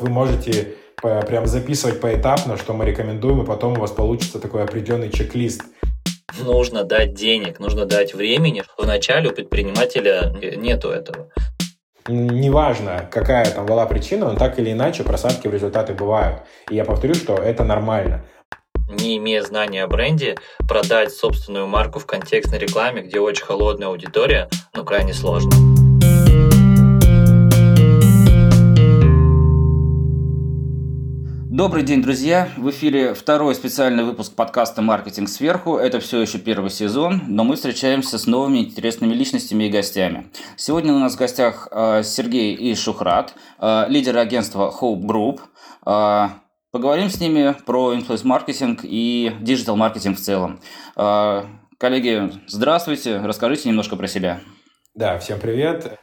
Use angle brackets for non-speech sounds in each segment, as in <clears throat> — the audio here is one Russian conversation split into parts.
Вы можете прям записывать поэтапно, что мы рекомендуем, и потом у вас получится такой определенный чек-лист. Нужно дать денег, нужно дать времени. Вначале у предпринимателя нету этого. Неважно, какая там была причина, но так или иначе просадки в результаты бывают. И я повторю, что это нормально не имея знания о бренде, продать собственную марку в контекстной рекламе, где очень холодная аудитория, ну, крайне сложно. Добрый день, друзья! В эфире второй специальный выпуск подкаста «Маркетинг сверху». Это все еще первый сезон, но мы встречаемся с новыми интересными личностями и гостями. Сегодня у нас в гостях э, Сергей и Шухрат, э, лидеры агентства Hope Group. Э, поговорим с ними про influence-маркетинг и digital-маркетинг в целом. Коллеги, здравствуйте, расскажите немножко про себя. Да, всем привет.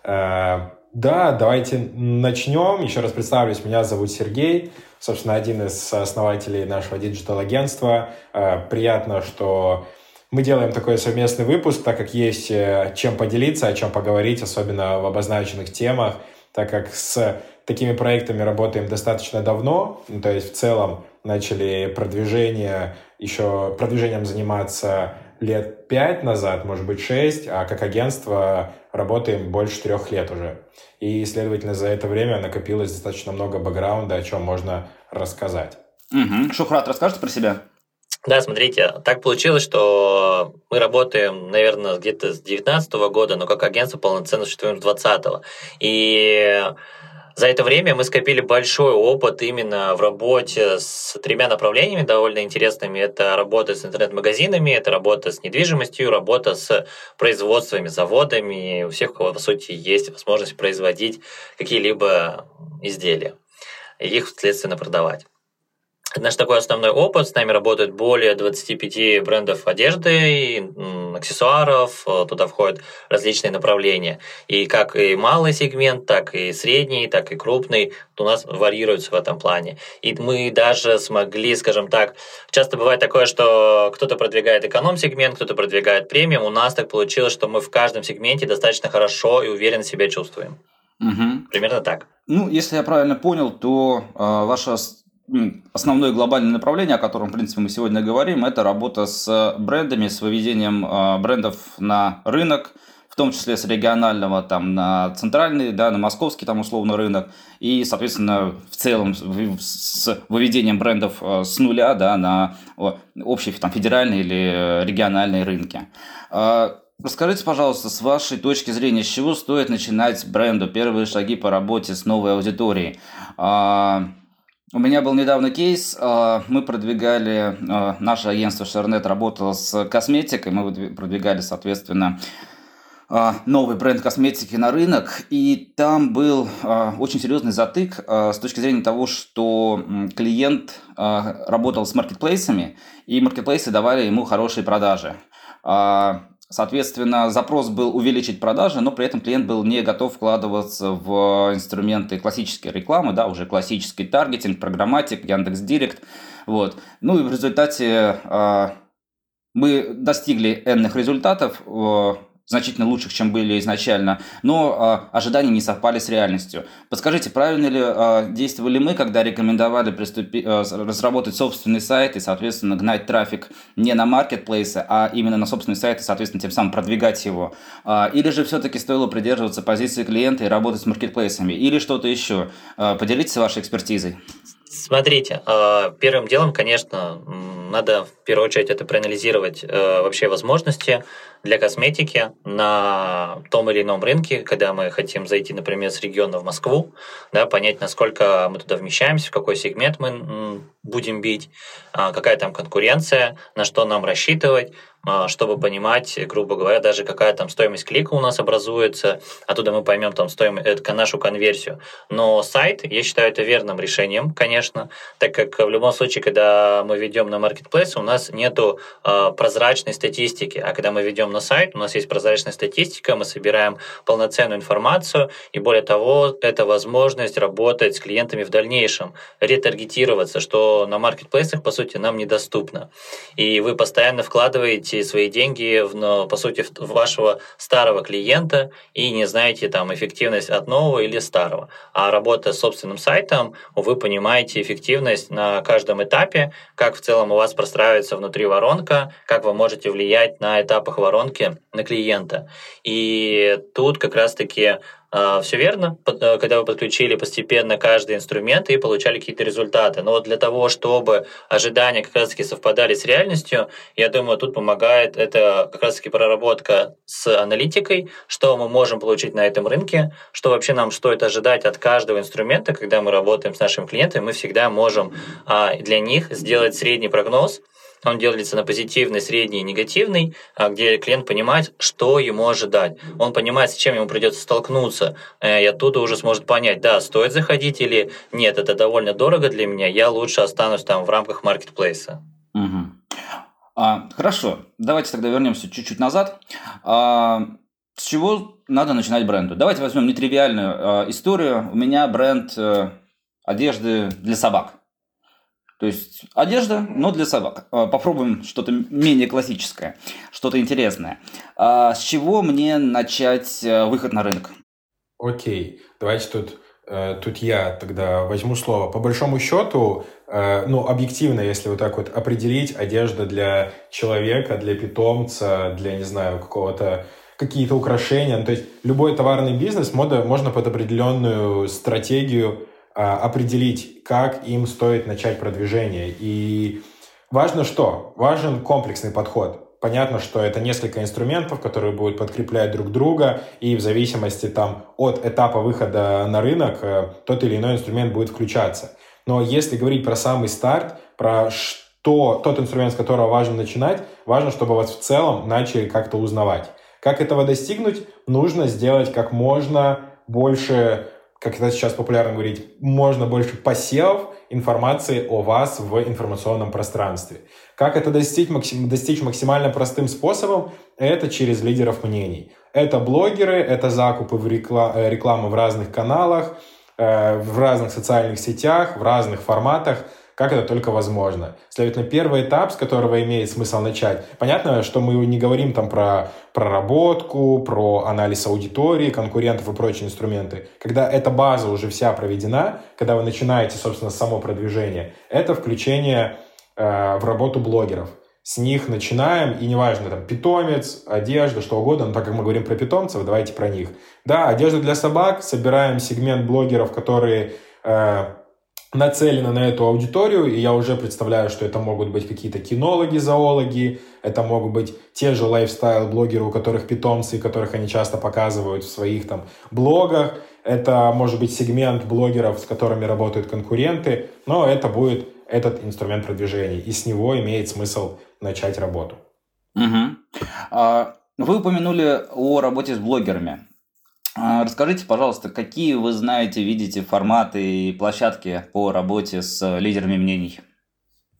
Да, давайте начнем. Еще раз представлюсь, меня зовут Сергей собственно, один из основателей нашего digital-агентства. Э, приятно, что мы делаем такой совместный выпуск, так как есть э, чем поделиться, о чем поговорить, особенно в обозначенных темах, так как с такими проектами работаем достаточно давно, ну, то есть в целом начали продвижение, еще продвижением заниматься лет пять назад, может быть, шесть, а как агентство работаем больше трех лет уже. И, следовательно, за это время накопилось достаточно много бэкграунда, о чем можно рассказать. Угу. Шухрат, расскажите про себя? Да, смотрите, так получилось, что мы работаем, наверное, где-то с 2019 года, но как агентство полноценно существуем с 2020. И за это время мы скопили большой опыт именно в работе с тремя направлениями довольно интересными. Это работа с интернет-магазинами, это работа с недвижимостью, работа с производствами, заводами. У всех, у кого, по сути, есть возможность производить какие-либо изделия и их, следственно, продавать. Наш такой основной опыт. С нами работают более 25 брендов одежды, аксессуаров. Э, туда входят различные направления. И как и малый сегмент, так и средний, так и крупный у нас варьируются в этом плане. И мы даже смогли, скажем так, часто бывает такое, что кто-то продвигает эконом-сегмент, кто-то продвигает премиум. У нас так получилось, что мы в каждом сегменте достаточно хорошо и уверенно себя чувствуем. Угу. Примерно так. Ну, если я правильно понял, то э, ваша основное глобальное направление, о котором, в принципе, мы сегодня говорим, это работа с брендами, с выведением а, брендов на рынок, в том числе с регионального там на центральный, да, на московский там условно рынок, и, соответственно, в целом с выведением брендов а, с нуля, да, на общие там федеральные или региональные рынки. А, расскажите, пожалуйста, с вашей точки зрения, с чего стоит начинать бренду, первые шаги по работе с новой аудиторией? У меня был недавно кейс, а, мы продвигали, а, наше агентство Шарнет работало с косметикой, мы продвигали, соответственно, а, новый бренд косметики на рынок, и там был очень серьезный затык с точки зрения того, что клиент работал с маркетплейсами, и маркетплейсы давали ему хорошие продажи. Соответственно, запрос был увеличить продажи, но при этом клиент был не готов вкладываться в инструменты классической рекламы, да, уже классический таргетинг, программатик, Яндекс Директ. Вот. Ну и в результате э, мы достигли энных результатов, э, значительно лучших, чем были изначально, но э, ожидания не совпали с реальностью. Подскажите, правильно ли э, действовали мы, когда рекомендовали приступи, э, разработать собственный сайт и, соответственно, гнать трафик не на маркетплейсы, а именно на собственный сайт и, соответственно, тем самым продвигать его? Э, или же все-таки стоило придерживаться позиции клиента и работать с маркетплейсами? Или что-то еще? Э, поделитесь вашей экспертизой. Смотрите, первым делом, конечно, надо в первую очередь это проанализировать вообще возможности для косметики на том или ином рынке, когда мы хотим зайти, например, с региона в Москву, да, понять, насколько мы туда вмещаемся, в какой сегмент мы будем бить, а, какая там конкуренция, на что нам рассчитывать, а, чтобы понимать, грубо говоря, даже какая там стоимость клика у нас образуется, оттуда мы поймем там стоимость, это нашу конверсию. Но сайт, я считаю, это верным решением, конечно, так как в любом случае, когда мы ведем на маркетплейс, у нас нету э, прозрачной статистики, а когда мы ведем на сайт, у нас есть прозрачная статистика, мы собираем полноценную информацию, и более того, это возможность работать с клиентами в дальнейшем, ретаргетироваться, что на маркетплейсах, по сути, нам недоступно. И вы постоянно вкладываете свои деньги, в, по сути, в вашего старого клиента и не знаете там эффективность от нового или старого. А работая с собственным сайтом, вы понимаете эффективность на каждом этапе, как в целом у вас простраивается внутри воронка, как вы можете влиять на этапах воронки на клиента. И тут как раз-таки Все верно, э, когда вы подключили постепенно каждый инструмент и получали какие-то результаты. Но для того, чтобы ожидания как раз-таки совпадали с реальностью, я думаю, тут помогает это как раз-таки проработка с аналитикой, что мы можем получить на этом рынке, что вообще нам стоит ожидать от каждого инструмента, когда мы работаем с нашими клиентами, мы всегда можем а, для них сделать средний прогноз, он делится на позитивный, средний и негативный, а где клиент понимает, что ему ожидать. Он понимает, с чем ему придется столкнуться, э, и оттуда уже сможет понять, да, стоит заходить или нет, это довольно дорого для меня, я лучше останусь там в рамках маркетплейса. Угу. А, хорошо, давайте тогда вернемся чуть-чуть назад. А, с чего надо начинать бренду? Давайте возьмем нетривиальную а, историю. У меня бренд а, одежды для собак. То есть одежда, но для собак. А, попробуем что-то менее классическое, что-то интересное. А с чего мне начать э, выход на рынок? Окей, давайте тут, э, тут я тогда возьму слово. По большому счету, э, ну, объективно, если вот так вот определить, одежда для человека, для питомца, для, не знаю, какого-то какие-то украшения. Ну, то есть любой товарный бизнес мода, можно под определенную стратегию определить, как им стоит начать продвижение. И важно что? Важен комплексный подход. Понятно, что это несколько инструментов, которые будут подкреплять друг друга, и в зависимости там, от этапа выхода на рынок э, тот или иной инструмент будет включаться. Но если говорить про самый старт, про что, тот инструмент, с которого важно начинать, важно, чтобы вас в целом начали как-то узнавать. Как этого достигнуть? Нужно сделать как можно больше как это сейчас популярно говорить, можно больше посевов информации о вас в информационном пространстве. Как это достичь, максим, достичь максимально простым способом? Это через лидеров мнений. Это блогеры, это закупы в реклам, э, рекламы в разных каналах, э, в разных социальных сетях, в разных форматах – как это только возможно. Следовательно, первый этап, с которого имеет смысл начать, понятно, что мы не говорим там про проработку, про анализ аудитории, конкурентов и прочие инструменты. Когда эта база уже вся проведена, когда вы начинаете, собственно, само продвижение, это включение э, в работу блогеров. С них начинаем, и неважно, там, питомец, одежда, что угодно, но так как мы говорим про питомцев, давайте про них. Да, одежда для собак, собираем сегмент блогеров, которые э, нацелена на эту аудиторию, и я уже представляю, что это могут быть какие-то кинологи, зоологи, это могут быть те же лайфстайл-блогеры, у которых питомцы, которых они часто показывают в своих там блогах, это может быть сегмент блогеров, с которыми работают конкуренты, но это будет этот инструмент продвижения, и с него имеет смысл начать работу. Угу. Вы упомянули о работе с блогерами. А, расскажите, пожалуйста, какие вы знаете, видите форматы и площадки по работе с лидерами мнений?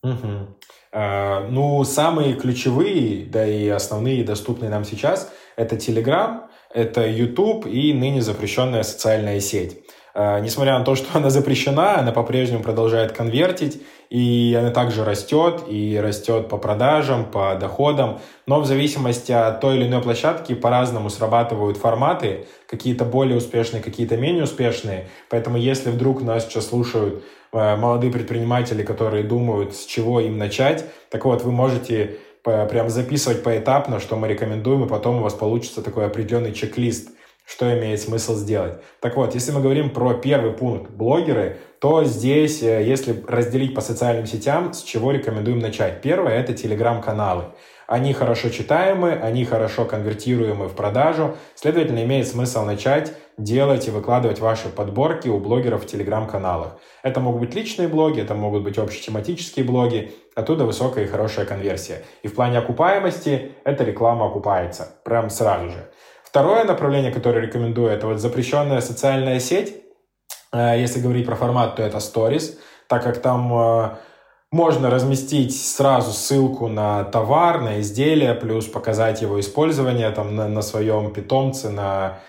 Угу. А, ну, самые ключевые, да и основные, доступные нам сейчас, это Telegram, это YouTube и ныне запрещенная социальная сеть. А, несмотря на то, что она запрещена, она по-прежнему продолжает конвертить, и она также растет, и растет по продажам, по доходам, но в зависимости от той или иной площадки по-разному срабатывают форматы, какие-то более успешные, какие-то менее успешные, поэтому если вдруг нас сейчас слушают э, молодые предприниматели, которые думают, с чего им начать, так вот, вы можете прям записывать поэтапно, что мы рекомендуем, и потом у вас получится такой определенный чек-лист – что имеет смысл сделать. Так вот, если мы говорим про первый пункт блогеры, то здесь, э, если разделить по социальным сетям, с чего рекомендуем начать? Первое – это телеграм-каналы. Они хорошо читаемы, они хорошо конвертируемы в продажу, следовательно, имеет смысл начать делать и выкладывать ваши подборки у блогеров в телеграм-каналах. Это могут быть личные блоги, это могут быть общетематические блоги, оттуда высокая и хорошая конверсия. И в плане окупаемости эта реклама окупается прям сразу же. Второе направление, которое рекомендую, это вот запрещенная социальная сеть. Э, если говорить про формат, то это Stories, так как там э, можно разместить сразу ссылку на товар, на изделие, плюс показать его использование там, на, на своем питомце, на,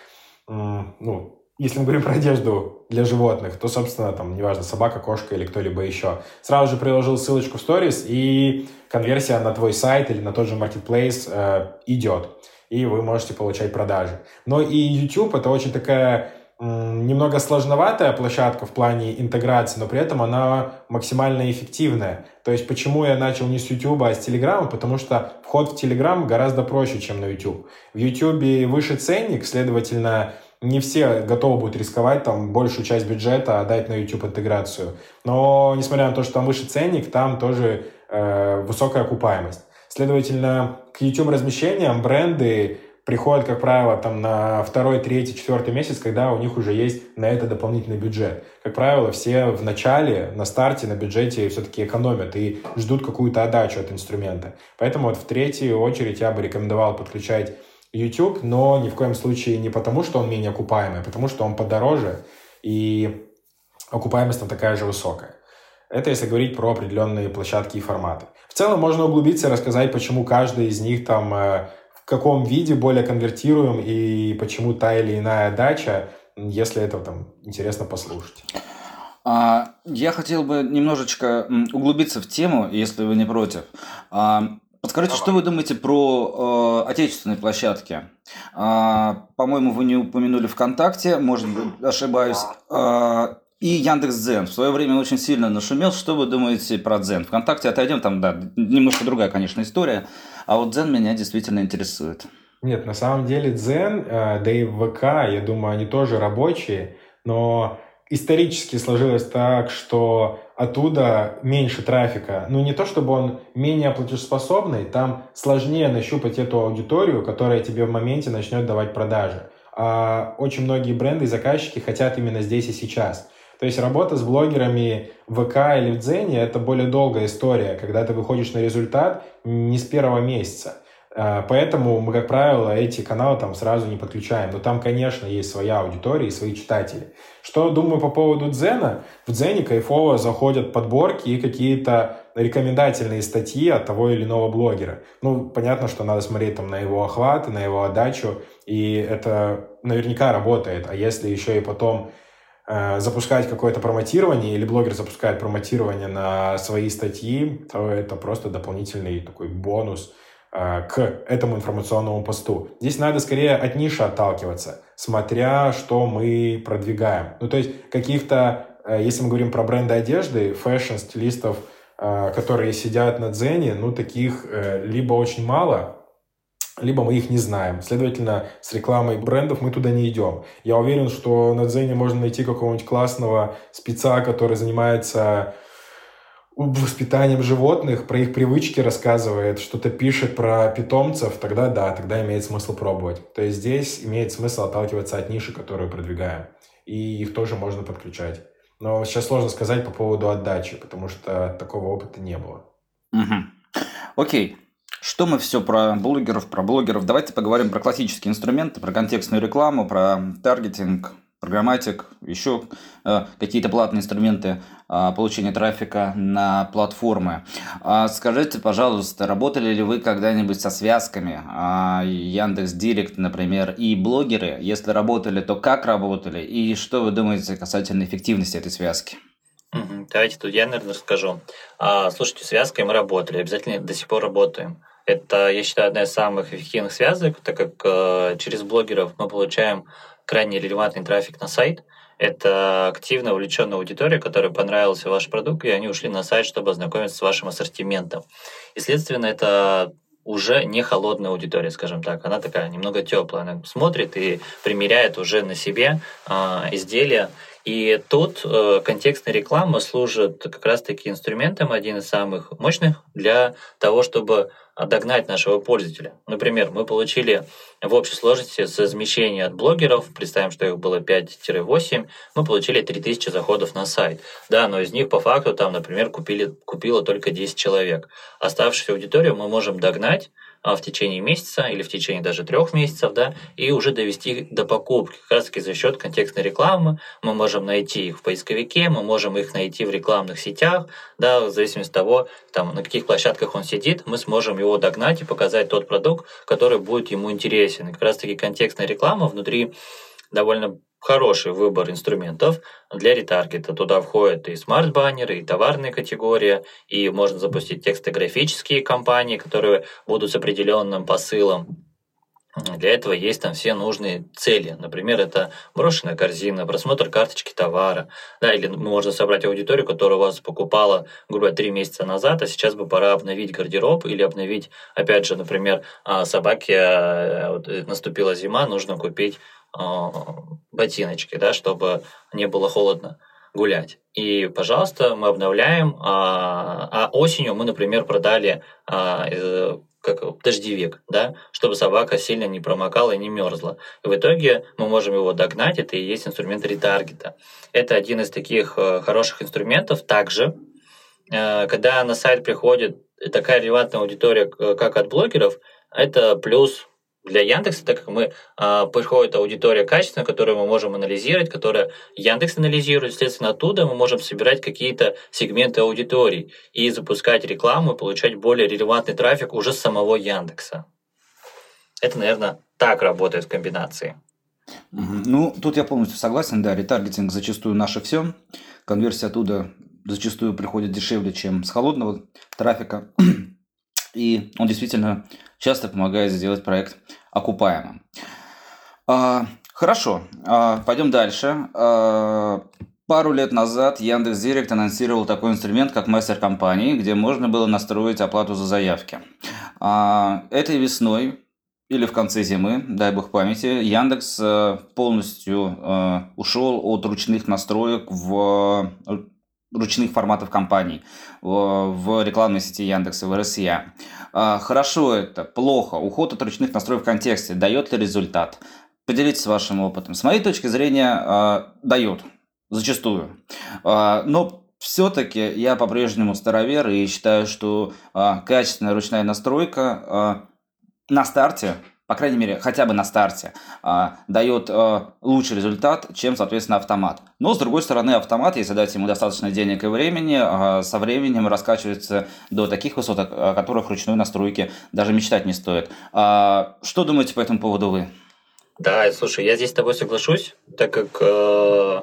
ну, если мы говорим про одежду для животных, то, собственно, там, неважно, собака, кошка или кто-либо еще. Сразу же приложил ссылочку в сторис, и конверсия на твой сайт или на тот же marketplace э, идет. И вы можете получать продажи. Но и YouTube — это очень такая немного сложноватая площадка в плане интеграции, но при этом она максимально эффективная. То есть почему я начал не с YouTube, а с Telegram? Потому что вход в Telegram гораздо проще, чем на YouTube. В YouTube выше ценник, следовательно, не все готовы будут рисковать там большую часть бюджета отдать на YouTube интеграцию. Но несмотря на то, что там выше ценник, там тоже э, высокая окупаемость. Следовательно, к YouTube размещениям бренды приходят, как правило, там на второй, третий, четвертый месяц, когда у них уже есть на это дополнительный бюджет. Как правило, все в начале, на старте, на бюджете все-таки экономят и ждут какую-то отдачу от инструмента. Поэтому вот в третью очередь я бы рекомендовал подключать YouTube, но ни в коем случае не потому, что он менее окупаемый, а потому что он подороже, и окупаемость там такая же высокая. Это если говорить про определенные площадки и форматы. Целом можно углубиться и рассказать, почему каждый из них там э, в каком виде более конвертируем и почему та или иная дача, если это там интересно послушать. А, я хотел бы немножечко углубиться в тему, если вы не против. А, подскажите, Давай. что вы думаете про э, отечественные площадки? А, по-моему, вы не упомянули ВКонтакте, может быть, ошибаюсь. А, и Яндекс Дзен в свое время очень сильно нашумел. Что вы думаете про Дзен? Вконтакте отойдем, там, да, немножко другая, конечно, история. А вот Дзен меня действительно интересует. Нет, на самом деле Дзен, э, да и ВК, я думаю, они тоже рабочие, но исторически сложилось так, что оттуда меньше трафика. Ну, не то, чтобы он менее платежеспособный, там сложнее нащупать эту аудиторию, которая тебе в моменте начнет давать продажи. А очень многие бренды и заказчики хотят именно здесь и сейчас. То есть работа с блогерами в ВК или в Дзене – это более долгая история, когда ты выходишь на результат не с первого месяца. А, поэтому мы, как правило, эти каналы там сразу не подключаем. Но там, конечно, есть своя аудитория и свои читатели. Что думаю по поводу Дзена? В Дзене кайфово заходят подборки и какие-то рекомендательные статьи от того или иного блогера. Ну, понятно, что надо смотреть там на его охват, на его отдачу, и это наверняка работает. А если еще и потом запускать какое-то промотирование или блогер запускает промотирование на свои статьи, то это просто дополнительный такой бонус э, к этому информационному посту. Здесь надо скорее от ниши отталкиваться, смотря что мы продвигаем. Ну, то есть каких-то, э, если мы говорим про бренды одежды, фэшн-стилистов, которые сидят на Дзене, ну, таких либо очень мало, либо мы их не знаем. Следовательно, с рекламой брендов мы туда не идем. Я уверен, что на Дзене можно найти какого-нибудь классного спеца, который занимается воспитанием животных, про их привычки рассказывает, что-то пишет про питомцев, тогда да, тогда имеет смысл пробовать. То есть здесь имеет смысл отталкиваться от ниши, которую продвигаем. И их тоже можно подключать. Но сейчас сложно сказать по поводу отдачи, потому что такого опыта не было. Окей. Что мы все про блогеров, про блогеров? Давайте поговорим про классические инструменты, про контекстную рекламу, про таргетинг, программатик, еще э, какие-то платные инструменты э, получения трафика на платформы. А скажите, пожалуйста, работали ли вы когда-нибудь со связками э, Яндекс Директ, например, и блогеры? Если работали, то как работали? И что вы думаете касательно эффективности этой связки? Давайте тут я, наверное, расскажу. А, слушайте, связкой мы работали, обязательно до сих пор работаем. Это, я считаю, одна из самых эффективных связок, так как э, через блогеров мы получаем крайне релевантный трафик на сайт. Это активно увлеченная аудитория, которой понравился ваш продукт, и они ушли на сайт, чтобы ознакомиться с вашим ассортиментом. И, следственно, это уже не холодная аудитория, скажем так. Она такая немного теплая. Она смотрит и примеряет уже на себе э, изделия. И тут э, контекстная реклама служит как раз-таки инструментом, один из самых мощных для того, чтобы догнать нашего пользователя. Например, мы получили в общей сложности с размещения от блогеров, представим, что их было 5-8, мы получили 3000 заходов на сайт. Да, но из них по факту там, например, купили, купило только 10 человек. Оставшуюся аудиторию мы можем догнать в течение месяца или в течение даже трех месяцев, да, и уже довести до покупки. Как раз таки за счет контекстной рекламы мы можем найти их в поисковике, мы можем их найти в рекламных сетях, да, в зависимости от того, там, на каких площадках он сидит, мы сможем его догнать и показать тот продукт, который будет ему интересен. И как раз таки контекстная реклама внутри довольно хороший выбор инструментов для ретаргета. Туда входят и смарт-баннеры, и товарные категории, и можно запустить текстографические кампании, которые будут с определенным посылом. Для этого есть там все нужные цели. Например, это брошенная корзина, просмотр карточки товара. Да, или можно собрать аудиторию, которая у вас покупала, грубо говоря, три месяца назад, а сейчас бы пора обновить гардероб или обновить, опять же, например, а, собаке э, наступила зима, нужно купить а, ботиночки, да, чтобы не было холодно гулять. И, пожалуйста, мы обновляем, а, а осенью мы, например, продали а, э, как дождевик, да, чтобы собака сильно не промокала и не мерзла. И в итоге мы можем его догнать, это и есть инструмент ретаргета. Это один из таких э, хороших инструментов. Также, э, когда на сайт приходит такая релевантная аудитория, как от блогеров, это плюс для Яндекса, так как мы а, приходит аудитория качественная, которую мы можем анализировать, которая Яндекс анализирует, следственно, оттуда мы можем собирать какие-то сегменты аудиторий и запускать рекламу и получать более релевантный трафик уже с самого Яндекса. Это, наверное, так работает в комбинации. Ну, тут я полностью согласен, да, ретаргетинг зачастую наше все. Конверсия оттуда зачастую приходит дешевле, чем с холодного трафика. И он действительно часто помогает сделать проект окупаемым. А, хорошо, а, пойдем дальше. А, пару лет назад Яндекс Директ анонсировал такой инструмент, как мастер компании, где можно было настроить оплату за заявки. А, этой весной или в конце зимы, дай бог памяти, Яндекс э, полностью э, ушел от ручных настроек в ручных форматов компаний в рекламной сети Яндекса, в РСЯ. А, хорошо это, плохо, уход от ручных настроек в контексте, дает ли результат? Поделитесь вашим опытом. С моей точки зрения, а, дает, зачастую. А, но все-таки я по-прежнему старовер и считаю, что качественная ручная настройка на старте по крайней мере, хотя бы на старте, а, дает а, лучший результат, чем, соответственно, автомат. Но, с другой стороны, автомат, если дать ему достаточно денег и времени, а, со временем раскачивается до таких высот, о которых ручной настройки даже мечтать не стоит. А, что думаете по этому поводу вы? Да, слушай, я здесь с тобой соглашусь, так как э,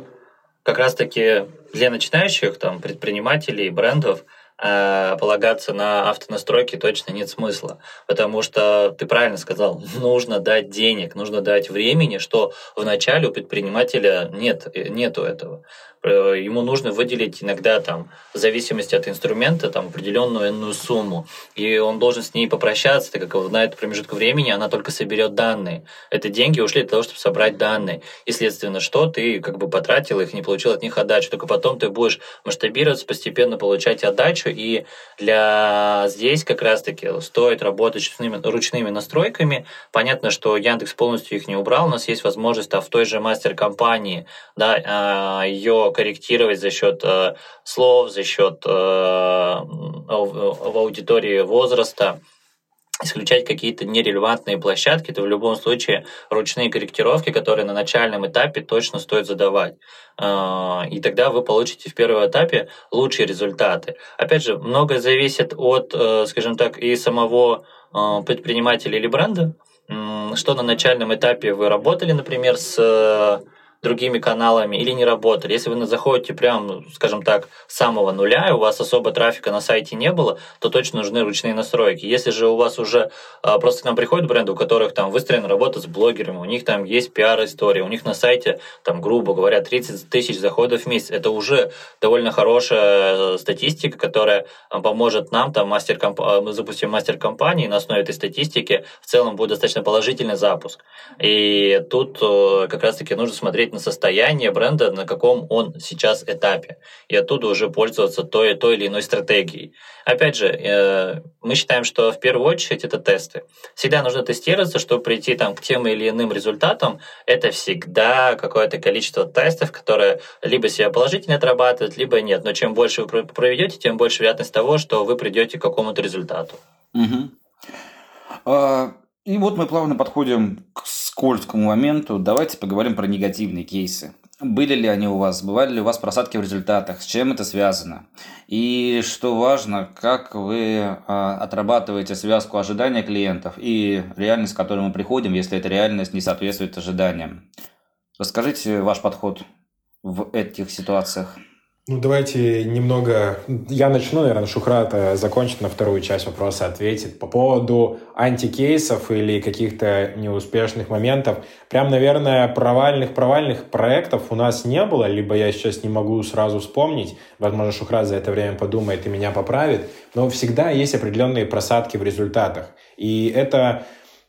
как раз-таки для начинающих там, предпринимателей, брендов – Э, полагаться на автонастройки точно нет смысла, потому что ты правильно сказал, <laughs> нужно дать денег, нужно дать времени, что вначале у предпринимателя нет, нету этого. Э, ему нужно выделить иногда там, в зависимости от инструмента, там, определенную иную сумму. И он должен с ней попрощаться, так как на этот промежуток времени она только соберет данные. Это деньги ушли для того, чтобы собрать данные. И, следственно, что ты как бы потратил их, не получил от них отдачу. Только потом ты будешь масштабироваться, постепенно получать отдачу. И для здесь как раз-таки стоит работать ручными, ручными настройками. Понятно, что Яндекс полностью их не убрал. У нас есть возможность а в той же мастер-компании да, а, ее корректировать за счет э, слов, за счет э, в аудитории возраста, исключать какие-то нерелевантные площадки, то в любом случае ручные корректировки, которые на начальном этапе точно стоит задавать. Э, и тогда вы получите в первом этапе лучшие результаты. Опять же, многое зависит от, э, скажем так, и самого предпринимателя или бренда, что на начальном этапе вы работали, например, с другими каналами или не работали. Если вы заходите прям, скажем так, с самого нуля, и у вас особо трафика на сайте не было, то точно нужны ручные настройки. Если же у вас уже а, просто к нам приходят бренды, у которых там выстроена работа с блогерами, у них там есть пиар-история, у них на сайте, там, грубо говоря, 30 тысяч заходов в месяц, это уже довольно хорошая э, статистика, которая а, поможет нам, там, мастер а, мы запустим мастер-компании, на основе этой статистики в целом будет достаточно положительный запуск. И тут э, как раз-таки нужно смотреть на состояние бренда, на каком он сейчас этапе, и оттуда уже пользоваться той, той или иной стратегией. Опять же, э, мы считаем, что в первую очередь это тесты. Всегда нужно тестироваться, чтобы прийти там, к тем или иным результатам. Это всегда какое-то количество тестов, которые либо себя положительно отрабатывают, либо нет. Но чем больше вы проведете, тем больше вероятность того, что вы придете к какому-то результату. Угу. А, и вот мы плавно подходим к скользкому моменту. Давайте поговорим про негативные кейсы. Были ли они у вас? Бывали ли у вас просадки в результатах? С чем это связано? И что важно, как вы а, отрабатываете связку ожидания клиентов и реальность, к которой мы приходим, если эта реальность не соответствует ожиданиям? Расскажите ваш подход в этих ситуациях. Ну, давайте немного... Я начну, наверное, Шухрат закончит на вторую часть вопроса, ответит. По поводу антикейсов или каких-то неуспешных моментов. Прям, наверное, провальных-провальных проектов у нас не было, либо я сейчас не могу сразу вспомнить. Возможно, Шухрат за это время подумает и меня поправит. Но всегда есть определенные просадки в результатах. И это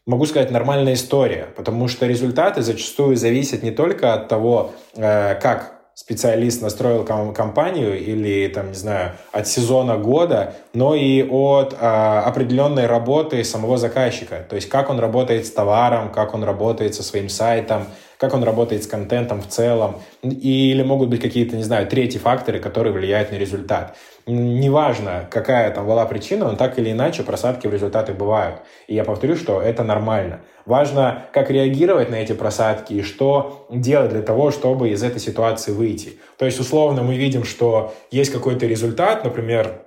могу сказать, нормальная история, потому что результаты зачастую зависят не только от того, э, как специалист настроил компанию или, там, не знаю, от сезона года, но и от а, определенной работы самого заказчика. То есть как он работает с товаром, как он работает со своим сайтом, как он работает с контентом в целом. Или могут быть какие-то, не знаю, третьи факторы, которые влияют на результат. Неважно, какая там была причина, но так или иначе просадки в результаты бывают. И я повторю, что это нормально. Важно, как реагировать на эти просадки и что делать для того, чтобы из этой ситуации выйти. То есть, условно, мы видим, что есть какой-то результат, например,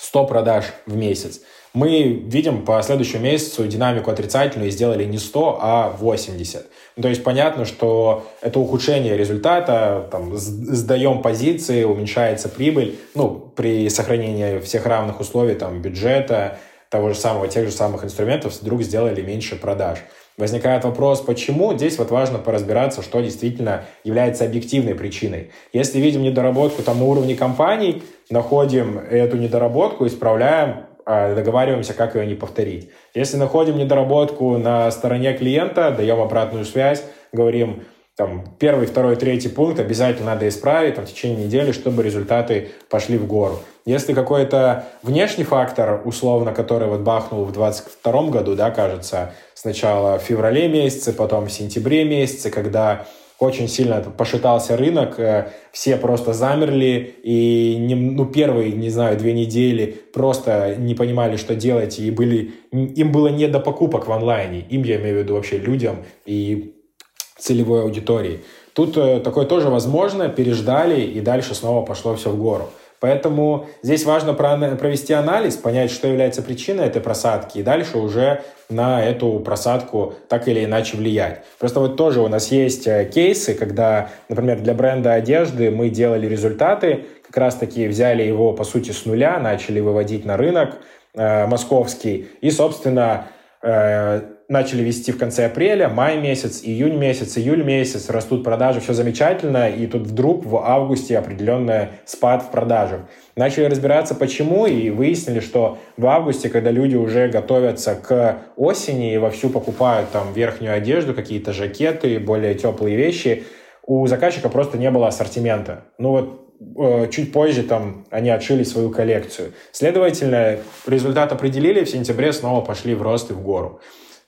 100 продаж в месяц. Мы видим по следующему месяцу динамику отрицательную и сделали не 100, а 80. Ну, то есть понятно, что это ухудшение результата, там, сдаем позиции, уменьшается прибыль, ну, при сохранении всех равных условий, там, бюджета, того же самого, тех же самых инструментов вдруг сделали меньше продаж. Возникает вопрос, почему? Здесь вот важно поразбираться, что действительно является объективной причиной. Если видим недоработку там на уровне компаний, находим эту недоработку, исправляем, договариваемся, как ее не повторить. Если находим недоработку на стороне клиента, даем обратную связь, говорим, там, первый, второй, третий пункт обязательно надо исправить там, в течение недели, чтобы результаты пошли в гору. Если какой-то внешний фактор, условно, который вот бахнул в 2022 году, да, кажется, сначала в феврале месяце, потом в сентябре месяце, когда очень сильно пошатался рынок, э, все просто замерли, и не, ну, первые, не знаю, две недели просто не понимали, что делать, и были, им было не до покупок в онлайне, им, я имею в виду вообще людям и целевой аудитории. Тут э, такое тоже возможно, переждали, и дальше снова пошло все в гору. Поэтому здесь важно провести анализ, понять, что является причиной этой просадки, и дальше уже на эту просадку так или иначе влиять. Просто вот тоже у нас есть э, кейсы, когда, например, для бренда одежды мы делали результаты, как раз-таки взяли его, по сути, с нуля, начали выводить на рынок э, московский, и, собственно, э, начали вести в конце апреля, май месяц, июнь месяц, июль месяц, растут продажи, все замечательно, и тут вдруг в августе определенный спад в продажах. Начали разбираться, почему, и выяснили, что в августе, когда люди уже готовятся к осени и вовсю покупают там верхнюю одежду, какие-то жакеты, более теплые вещи, у заказчика просто не было ассортимента. Ну вот э, чуть позже там они отшили свою коллекцию. Следовательно, результат определили, в сентябре снова пошли в рост и в гору.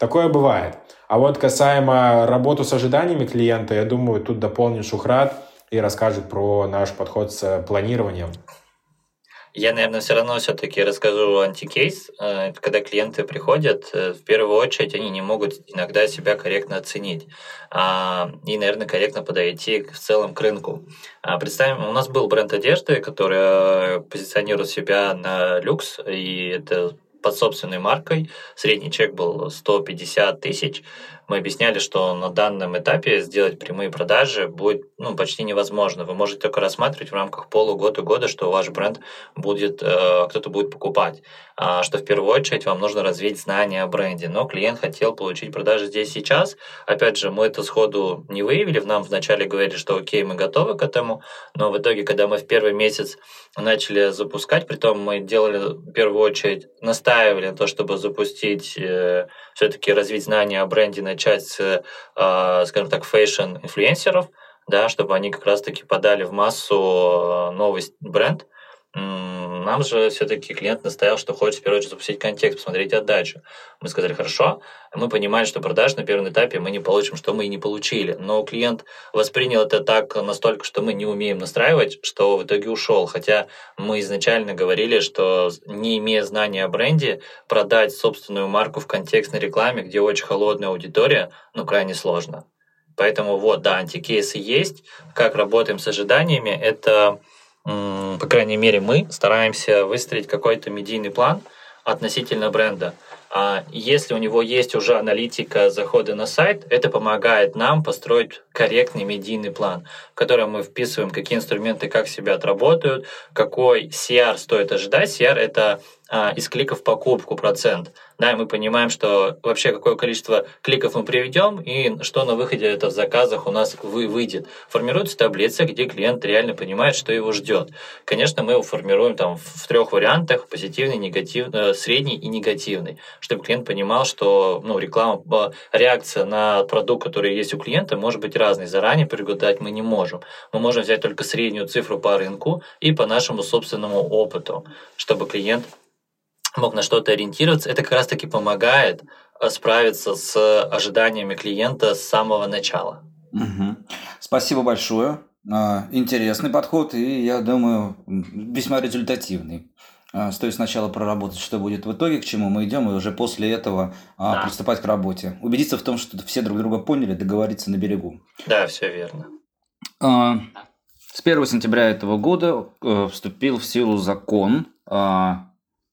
Такое бывает. А вот касаемо работы с ожиданиями клиента, я думаю, тут дополнит Шухрат и расскажет про наш подход с планированием. Я, наверное, все равно все-таки расскажу антикейс. Э, когда клиенты приходят, э, в первую очередь они не могут иногда себя корректно оценить а, и, наверное, корректно подойти в целом к рынку. А, представим, у нас был бренд одежды, который позиционирует себя на люкс, и это под собственной маркой. Средний чек был 150 тысяч мы объясняли, что на данном этапе сделать прямые продажи будет ну, почти невозможно. Вы можете только рассматривать в рамках полугода-года, что ваш бренд будет, э, кто-то будет покупать. А, что в первую очередь вам нужно развить знания о бренде. Но клиент хотел получить продажи здесь сейчас. Опять же, мы это сходу не выявили. Нам вначале говорили, что окей, мы готовы к этому. Но в итоге, когда мы в первый месяц начали запускать, при том мы делали в первую очередь, настаивали на то, чтобы запустить, э, все-таки развить знания о бренде, начать с, э, скажем так, fashion-инфлюенсеров, да, чтобы они как раз-таки подали в массу э, новый бренд, Нам же все-таки клиент настоял, что хочет в первую очередь запустить контекст, посмотреть отдачу. Мы сказали, хорошо. Мы понимали, что продаж на первом этапе мы не получим, что мы и не получили. Но клиент воспринял это так настолько, что мы не умеем настраивать, что в итоге ушел. Хотя мы изначально говорили, что не имея знания о бренде, продать собственную марку в контекстной рекламе, где очень холодная аудитория, ну, крайне сложно. Поэтому вот, да, антикейсы есть. Как работаем с ожиданиями, это по крайней мере, мы стараемся выстроить какой-то медийный план относительно бренда. А если у него есть уже аналитика захода на сайт, это помогает нам построить корректный медийный план, в котором мы вписываем, какие инструменты как себя отработают, какой CR стоит ожидать. CR — это а, из кликов покупку процент. Да, и мы понимаем, что вообще какое количество кликов мы приведем и что на выходе это в заказах у нас вы, выйдет. Формируется таблица, где клиент реально понимает, что его ждет. Конечно, мы его формируем там в трех вариантах, позитивный, негативный, э, средний и негативный, чтобы клиент понимал, что ну, реклама, реакция на продукт, который есть у клиента, может быть разной. Заранее предугадать мы не можем. Мы можем взять только среднюю цифру по рынку и по нашему собственному опыту, чтобы клиент мог на что-то ориентироваться, это как раз-таки помогает э, справиться с ожиданиями клиента с самого начала. Угу. Спасибо большое. А, интересный подход и, я думаю, весьма результативный. А, стоит сначала проработать, что будет в итоге, к чему мы идем, и уже после этого а, да. приступать к работе. Убедиться в том, что все друг друга поняли, договориться на берегу. Да, все верно. С 1 сентября этого года э, вступил в силу закон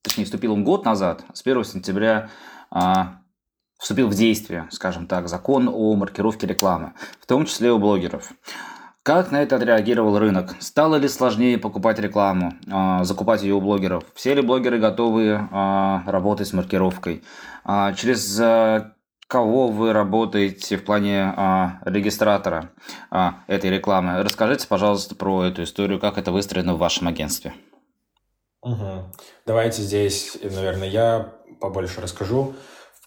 точнее, вступил он год назад, с 1 сентября а, вступил в действие, скажем так, закон о маркировке рекламы, в том числе у блогеров. Как на это отреагировал рынок? Стало ли сложнее покупать рекламу, а, закупать ее у блогеров? Все ли блогеры готовы а, работать с маркировкой? А, через а, кого вы работаете в плане а, регистратора а, этой рекламы? Расскажите, пожалуйста, про эту историю, как это выстроено в вашем агентстве. Угу. Давайте здесь, наверное, я побольше расскажу.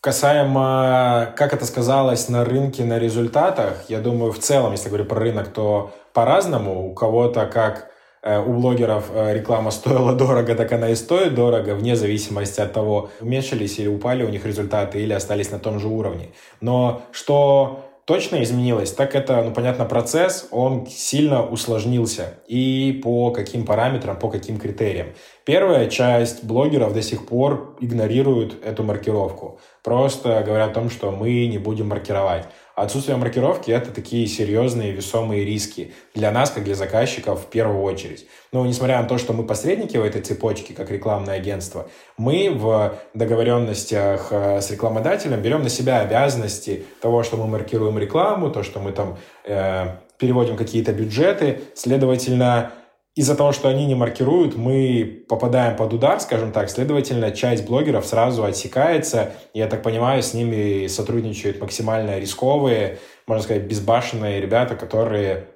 Касаемо, как это сказалось на рынке, на результатах, я думаю, в целом, если говорить про рынок, то по-разному. У кого-то, как э, у блогеров, э, реклама <laughs> стоила дорого, так она и стоит дорого, вне зависимости от того, уменьшились или упали у них результаты, или остались на том же уровне. Но что точно изменилось, так это, ну, понятно, процесс, он сильно усложнился. И по каким параметрам, по каким критериям. Первая часть блогеров до сих пор игнорируют эту маркировку. Просто говорят о том, что мы не будем маркировать. Отсутствие маркировки – это такие серьезные весомые риски для нас, как для заказчиков в первую очередь. Но несмотря на то, что мы посредники в этой цепочке, как рекламное агентство, мы в договоренностях э, с рекламодателем берем на себя обязанности того, что мы маркируем рекламу, то, что мы там э, переводим какие-то бюджеты. Следовательно, из-за того, что они не маркируют, мы попадаем под удар, скажем так. Следовательно, часть блогеров сразу отсекается. Я так понимаю, с ними сотрудничают максимально рисковые, можно сказать, безбашенные ребята, которые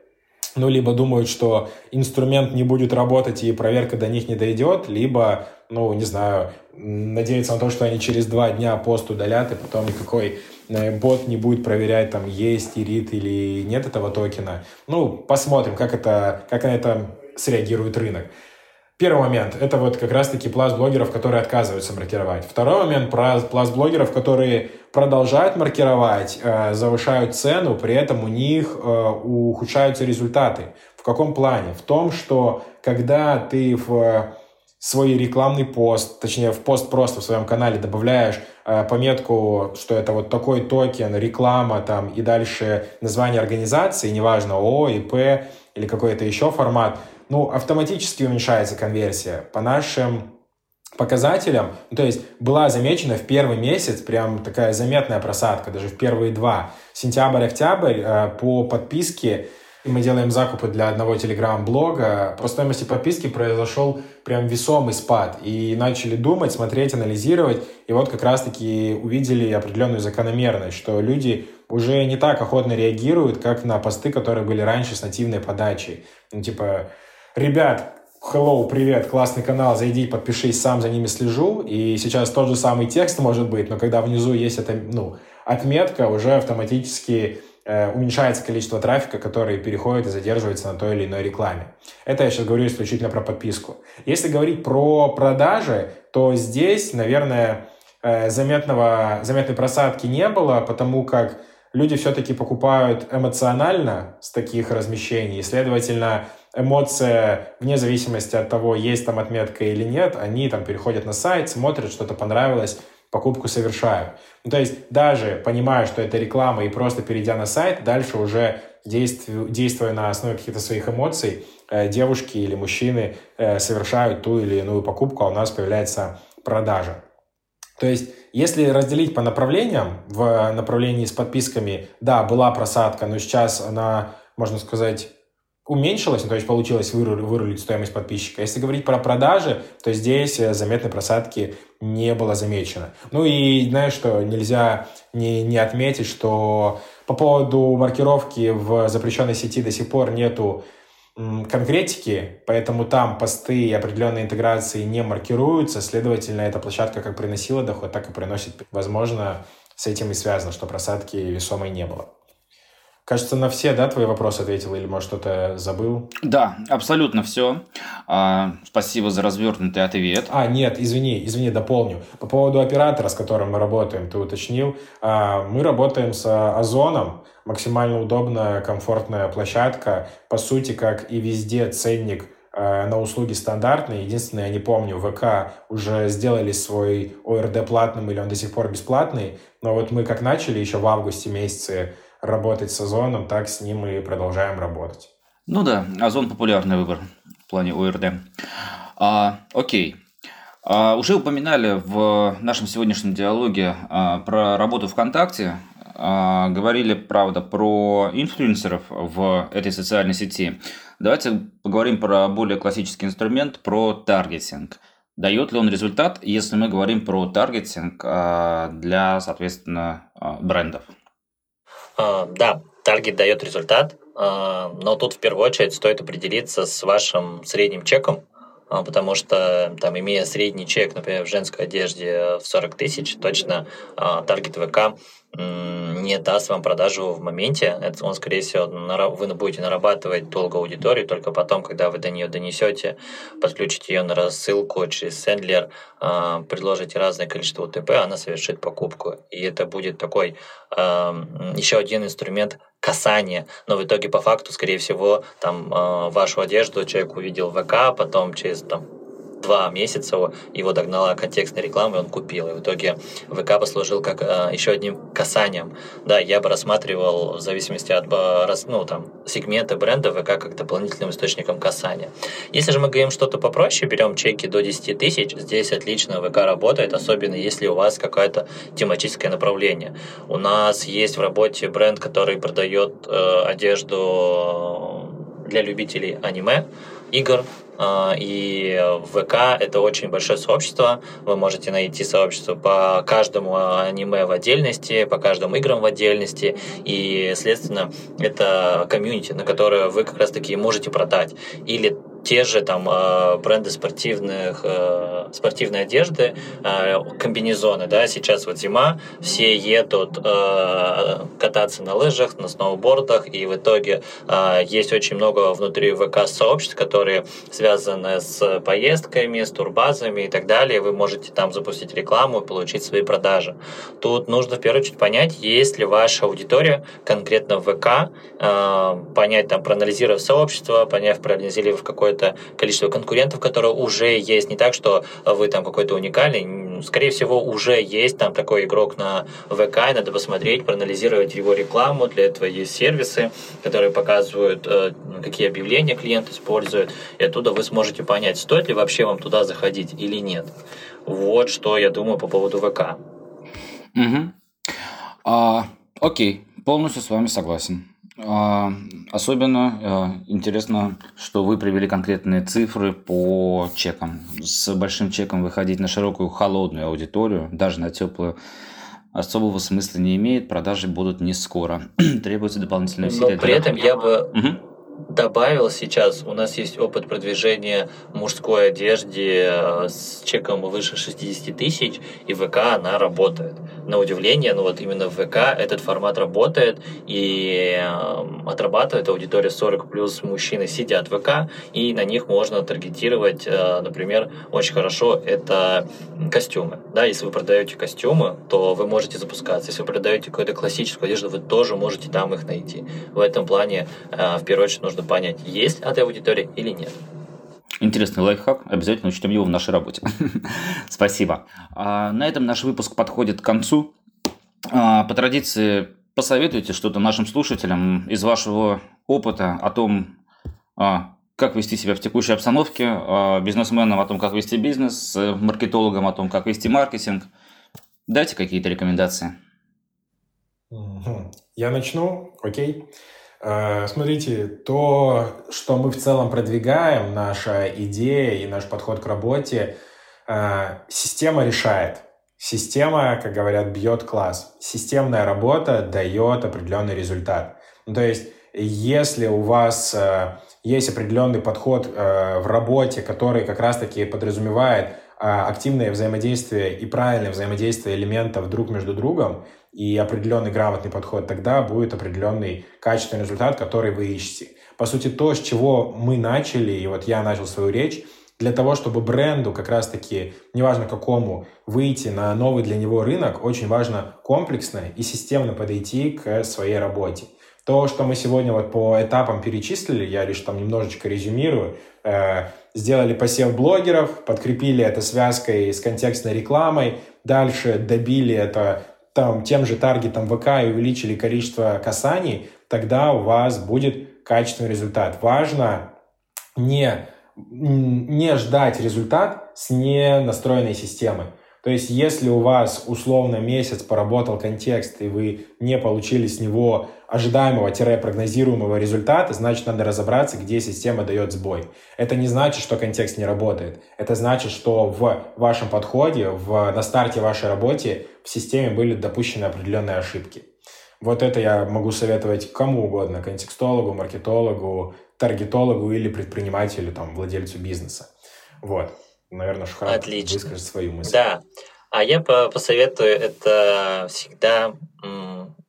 ну, либо думают, что инструмент не будет работать и проверка до них не дойдет, либо, ну, не знаю, надеяться на то, что они через два дня пост удалят, и потом никакой э, бот не будет проверять, там, есть ирит или нет этого токена. Ну, посмотрим, как это, как на это среагирует рынок. Первый момент – это вот как раз-таки пласт блогеров, которые отказываются маркировать. Второй момент – пласт блогеров, которые продолжают маркировать, э, завышают цену, при этом у них э, ухудшаются результаты. В каком плане? В том, что когда ты в свой рекламный пост, точнее в пост просто в своем канале добавляешь э, пометку, что это вот такой токен, реклама там и дальше название организации, неважно ООО, ИП или какой-то еще формат – ну, автоматически уменьшается конверсия. По нашим показателям, ну, то есть была замечена в первый месяц прям такая заметная просадка, даже в первые два. Сентябрь-октябрь э, по подписке мы делаем закупы для одного телеграм-блога, по стоимости подписки произошел прям весомый спад. И начали думать, смотреть, анализировать. И вот как раз-таки увидели определенную закономерность, что люди уже не так охотно реагируют, как на посты, которые были раньше с нативной подачей. Ну, типа, ребят, hello, привет, классный канал, зайди, подпишись, сам за ними слежу. И сейчас тот же самый текст может быть, но когда внизу есть эта, ну, отметка, уже автоматически э, уменьшается количество трафика, который переходит и задерживается на той или иной рекламе. Это я сейчас говорю исключительно про подписку. Если говорить про продажи, то здесь, наверное, э, заметного, заметной просадки не было, потому как люди все-таки покупают эмоционально с таких размещений. Следовательно, эмоция, вне зависимости от того, есть там отметка или нет, они там переходят на сайт, смотрят, что-то понравилось, покупку совершают. Ну, то есть даже понимая, что это реклама, и просто перейдя на сайт, дальше уже действуя, действуя на основе каких-то своих эмоций, э, девушки или мужчины э, совершают ту или иную покупку, а у нас появляется продажа. То есть, если разделить по направлениям, в направлении с подписками, да, была просадка, но сейчас она, можно сказать, уменьшилась, ну, то есть получилось вырулить, вырулить стоимость подписчика. Если говорить про продажи, то здесь э, заметной просадки не было замечено. Ну и знаешь, что нельзя не, не отметить, что по поводу маркировки в запрещенной сети до сих пор нету конкретики, поэтому там посты и определенные интеграции не маркируются, следовательно, эта площадка как приносила доход, так и приносит. Возможно, с этим и связано, что просадки весомой не было. Кажется, на все, да, твои вопросы ответил, или, может, что-то забыл? Да, абсолютно все. А, спасибо за развернутый ответ. А, нет, извини, извини, дополню. По поводу оператора, с которым мы работаем, ты уточнил. А, мы работаем с Озоном, максимально удобная, комфортная площадка. По сути, как и везде, ценник а, на услуги стандартные. Единственное, я не помню, ВК уже сделали свой ОРД платным или он до сих пор бесплатный. Но вот мы как начали еще в августе месяце работать с Озоном, так с ним и продолжаем работать. Ну да, Озон популярный выбор в плане ОРД. А, окей. А, уже упоминали в нашем сегодняшнем диалоге а, про работу ВКонтакте. А, говорили, правда, про инфлюенсеров в этой социальной сети. Давайте поговорим про более классический инструмент, про таргетинг. Дает ли он результат, если мы говорим про таргетинг а, для, соответственно, а, брендов? А, да, таргет дает результат, а, но тут в первую очередь стоит определиться с вашим средним чеком, а, потому что, там, имея средний чек, например, в женской одежде в 40 тысяч, точно таргет ВК не даст вам продажу в моменте. Это он, скорее всего, вы будете нарабатывать долго аудиторию, только потом, когда вы до нее донесете, подключите ее на рассылку через сендлер, а, предложите разное количество УТП, она совершит покупку. И это будет такой еще один инструмент касания, но в итоге по факту, скорее всего, там а, вашу одежду человек увидел в ВК, потом через там два месяца его догнала контекстная реклама, и он купил. И в итоге ВК послужил как э, еще одним касанием. Да, я бы рассматривал в зависимости от ну, там, сегмента бренда ВК как дополнительным источником касания. Если же мы говорим что-то попроще, берем чеки до 10 тысяч, здесь отлично ВК работает, особенно если у вас какое-то тематическое направление. У нас есть в работе бренд, который продает э, одежду для любителей аниме, игр, и в ВК это очень большое сообщество. Вы можете найти сообщество по каждому аниме в отдельности, по каждым играм в отдельности. И, следственно, это комьюнити, на которое вы как раз-таки можете продать. Или те же там э, бренды спортивных, спортивной одежды, комбинезоны, да, сейчас вот зима, все едут кататься на лыжах, на сноубордах, и в итоге есть очень много внутри ВК сообществ, которые связаны с поездками, с турбазами и так далее. Вы можете там запустить рекламу и получить свои продажи. Тут нужно в первую очередь понять, есть ли ваша аудитория конкретно в ВК, понять там, проанализировав сообщество, понять, проанализировав какое какое-то количество конкурентов, которые уже есть. Не так, что вы там какой-то уникальный. Скорее всего, уже есть там такой игрок на ВК, и надо посмотреть, проанализировать его рекламу. Для этого есть сервисы, которые показывают, э, какие объявления клиент использует. И оттуда вы сможете понять, стоит ли вообще вам туда заходить или нет. Вот что я думаю по поводу ВК. Угу. А, окей, полностью с вами согласен. А, особенно а, интересно, что вы привели конкретные цифры по чекам. С большим чеком выходить на широкую холодную аудиторию, даже на теплую, особого смысла не имеет. Продажи будут не скоро. <clears throat> Требуется дополнительные усилия. Но при этом я бы... Угу добавил сейчас, у нас есть опыт продвижения мужской одежде э, с чеком выше 60 тысяч, и ВК она работает. На удивление, ну вот именно в ВК этот формат работает, и э, отрабатывает аудитория 40 плюс мужчины сидят в ВК, и на них можно таргетировать, э, например, очень хорошо это костюмы. Да, если вы продаете костюмы, то вы можете запускаться. Если вы продаете какую-то классическую одежду, вы тоже можете там их найти. В этом плане, в первую очередь, нужно понять, есть эта аудитория или нет. Интересный лайфхак. Обязательно учтем его в нашей работе. <laughs> Спасибо. А, на этом наш выпуск подходит к концу. А, по традиции, посоветуйте что-то нашим слушателям из вашего опыта о том, а, как вести себя в текущей обстановке, бизнесменам о том, как вести бизнес, маркетологам о том, как вести маркетинг. Дайте какие-то рекомендации. Я начну, окей. Э, смотрите, то, что мы в целом продвигаем, наша идея и наш подход к работе, э, система решает. Система, как говорят, бьет класс. Системная работа дает определенный результат. Ну, то есть, если у вас э, есть определенный подход в работе, который как раз-таки подразумевает активное взаимодействие и правильное взаимодействие элементов друг между другом, и определенный грамотный подход, тогда будет определенный качественный результат, который вы ищете. По сути, то, с чего мы начали, и вот я начал свою речь, для того, чтобы бренду как раз-таки, неважно какому, выйти на новый для него рынок, очень важно комплексно и системно подойти к своей работе. То, что мы сегодня вот по этапам перечислили, я лишь там немножечко резюмирую, э, сделали посев блогеров, подкрепили это связкой с контекстной рекламой, дальше добили это там, тем же таргетом ВК и увеличили количество касаний, тогда у вас будет качественный результат. Важно не, не ждать результат с ненастроенной системы. То есть, если у вас условно месяц поработал контекст, и вы не получили с него ожидаемого-прогнозируемого результата, значит, надо разобраться, где система дает сбой. Это не значит, что контекст не работает. Это значит, что в вашем подходе, в, на старте вашей работы в системе были допущены определенные ошибки. Вот это я могу советовать кому угодно, контекстологу, маркетологу, таргетологу или предпринимателю, там, владельцу бизнеса. Вот. Наверное, Шухрат Отлично. выскажет свою мысль. Да. А я посоветую это всегда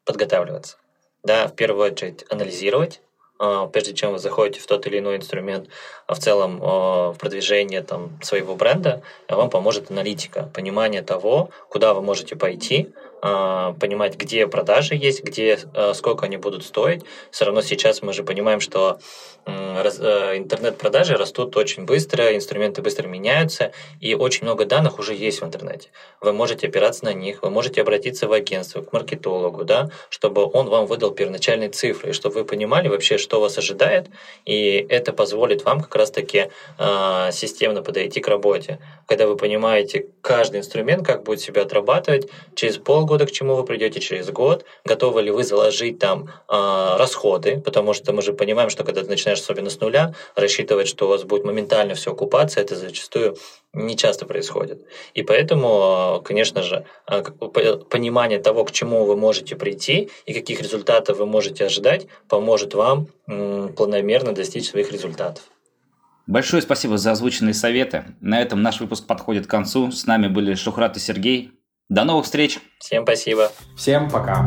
подготавливаться. Да, в первую очередь анализировать, а, прежде чем вы заходите в тот или иной инструмент, а в целом а, в продвижение там, своего бренда, вам поможет аналитика, понимание того, куда вы можете пойти, понимать, где продажи есть, где сколько они будут стоить. Все равно сейчас мы же понимаем, что Э, интернет-продажи растут очень быстро, инструменты быстро меняются, и очень много данных уже есть в интернете. Вы можете опираться на них, вы можете обратиться в агентство, к маркетологу, да, чтобы он вам выдал первоначальные цифры, и чтобы вы понимали вообще, что вас ожидает, и это позволит вам как раз-таки системно подойти к работе. Когда вы понимаете каждый инструмент, как будет себя отрабатывать, через полгода к чему вы придете, через год, готовы ли вы заложить там э, расходы, потому что мы же понимаем, что когда ты начинаешь особенно с нуля, рассчитывать, что у вас будет моментально все окупаться, это зачастую не часто происходит. И поэтому, конечно же, а, понимание того, к чему вы можете прийти и каких результатов вы можете ожидать, поможет вам планомерно достичь своих результатов. Большое спасибо за озвученные советы. На этом наш выпуск подходит к концу. С нами были Шухрат и Сергей. До новых встреч. Всем спасибо. Всем пока.